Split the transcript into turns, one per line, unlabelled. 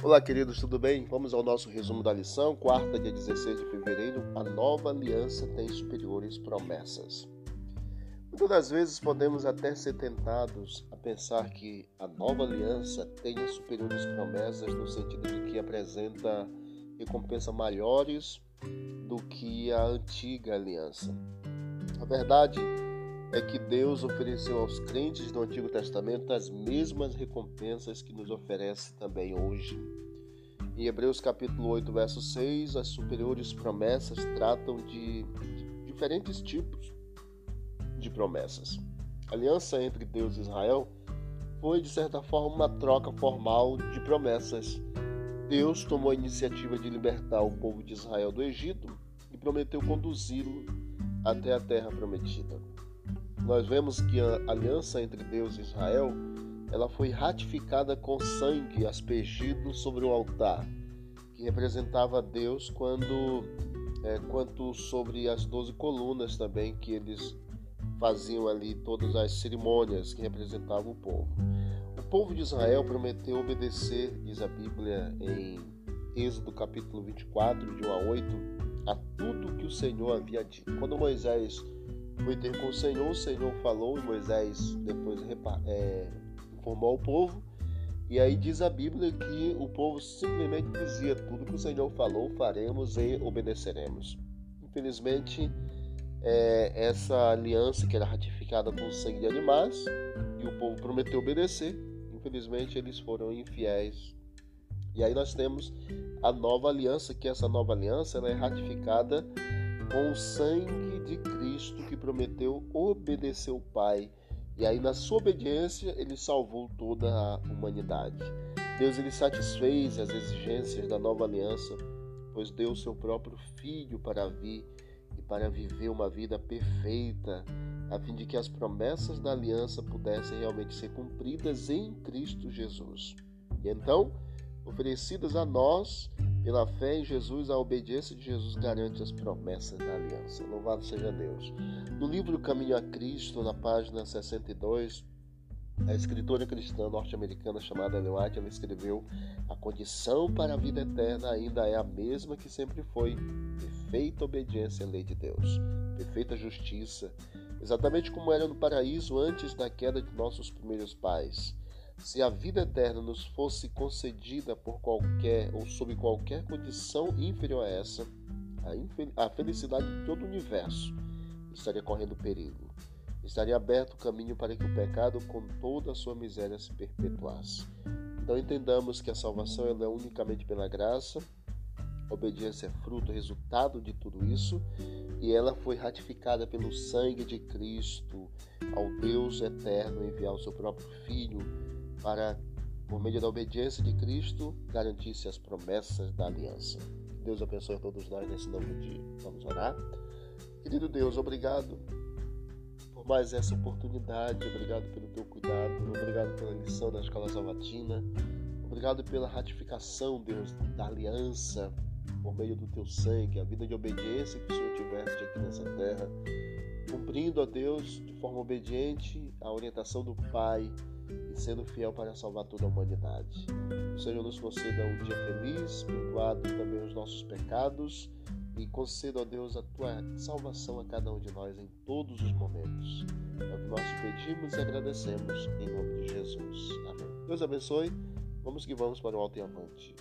Olá, queridos, tudo bem? Vamos ao nosso resumo da lição. Quarta, dia 16 de fevereiro. A nova aliança tem superiores promessas. Muitas das vezes podemos até ser tentados a pensar que a nova aliança tenha superiores promessas no sentido de que apresenta recompensas maiores do que a antiga aliança. A verdade é que Deus ofereceu aos crentes do Antigo Testamento as mesmas recompensas que nos oferece também hoje. Em Hebreus capítulo 8, verso 6, as superiores promessas tratam de diferentes tipos de promessas. A aliança entre Deus e Israel foi, de certa forma, uma troca formal de promessas. Deus tomou a iniciativa de libertar o povo de Israel do Egito e prometeu conduzi-lo até a terra prometida nós vemos que a aliança entre Deus e Israel ela foi ratificada com sangue aspergido sobre o altar, que representava Deus quando é, quanto sobre as doze colunas também que eles faziam ali todas as cerimônias que representavam o povo. O povo de Israel prometeu obedecer, diz a Bíblia em Êxodo capítulo 24, de 1 a 8, a tudo que o Senhor havia dito. Quando Moisés foi ter com o Senhor, o Senhor falou e Moisés depois é, informou o povo. E aí diz a Bíblia que o povo simplesmente dizia tudo que o Senhor falou, faremos e obedeceremos. Infelizmente, é, essa aliança que era ratificada com sangue de animais e o povo prometeu obedecer, infelizmente eles foram infiéis. E aí nós temos a nova aliança, que essa nova aliança ela é ratificada com o sangue de Cristo que prometeu obedecer o Pai. E aí, na sua obediência, ele salvou toda a humanidade. Deus ele satisfez as exigências da nova aliança, pois deu seu próprio Filho para vir e para viver uma vida perfeita, a fim de que as promessas da aliança pudessem realmente ser cumpridas em Cristo Jesus. E então, oferecidas a nós pela fé em Jesus, a obediência de Jesus garante as promessas da aliança. Louvado seja Deus. No livro Caminho a Cristo, na página 62, a escritora cristã norte-americana chamada Ellen White, ela escreveu: A condição para a vida eterna ainda é a mesma que sempre foi: perfeita obediência à lei de Deus, perfeita justiça, exatamente como era no paraíso antes da queda de nossos primeiros pais. Se a vida eterna nos fosse concedida por qualquer ou sob qualquer condição inferior a essa, a, felicidade de todo o universo estaria correndo perigo. Estaria aberto o caminho para que o pecado, com toda a sua miséria, se perpetuasse. Então entendamos que a salvação é unicamente pela graça, a obediência é fruto, resultado de tudo isso, e ela foi ratificada pelo sangue de Cristo, ao Deus eterno enviar o seu próprio Filho para, por meio da obediência de Cristo, garantir-se as promessas da aliança. Deus abençoe a todos nós nesse novo dia. Vamos orar? Querido Deus, obrigado por mais essa oportunidade, obrigado pelo teu cuidado, obrigado pela lição da Escola Salvatina, obrigado pela ratificação, Deus, da aliança por meio do teu sangue, a vida de obediência que o Senhor tivesse aqui nessa terra, cumprindo a Deus de forma obediente a orientação do Pai e sendo fiel para salvar toda a humanidade. O Senhor nos conceda um dia feliz, perdoado também os nossos pecados e conceda, ó Deus, a tua salvação a cada um de nós em todos os momentos. É o que nós pedimos e agradecemos em nome de Jesus. Amém. Deus abençoe. Vamos que vamos para o alto e avante.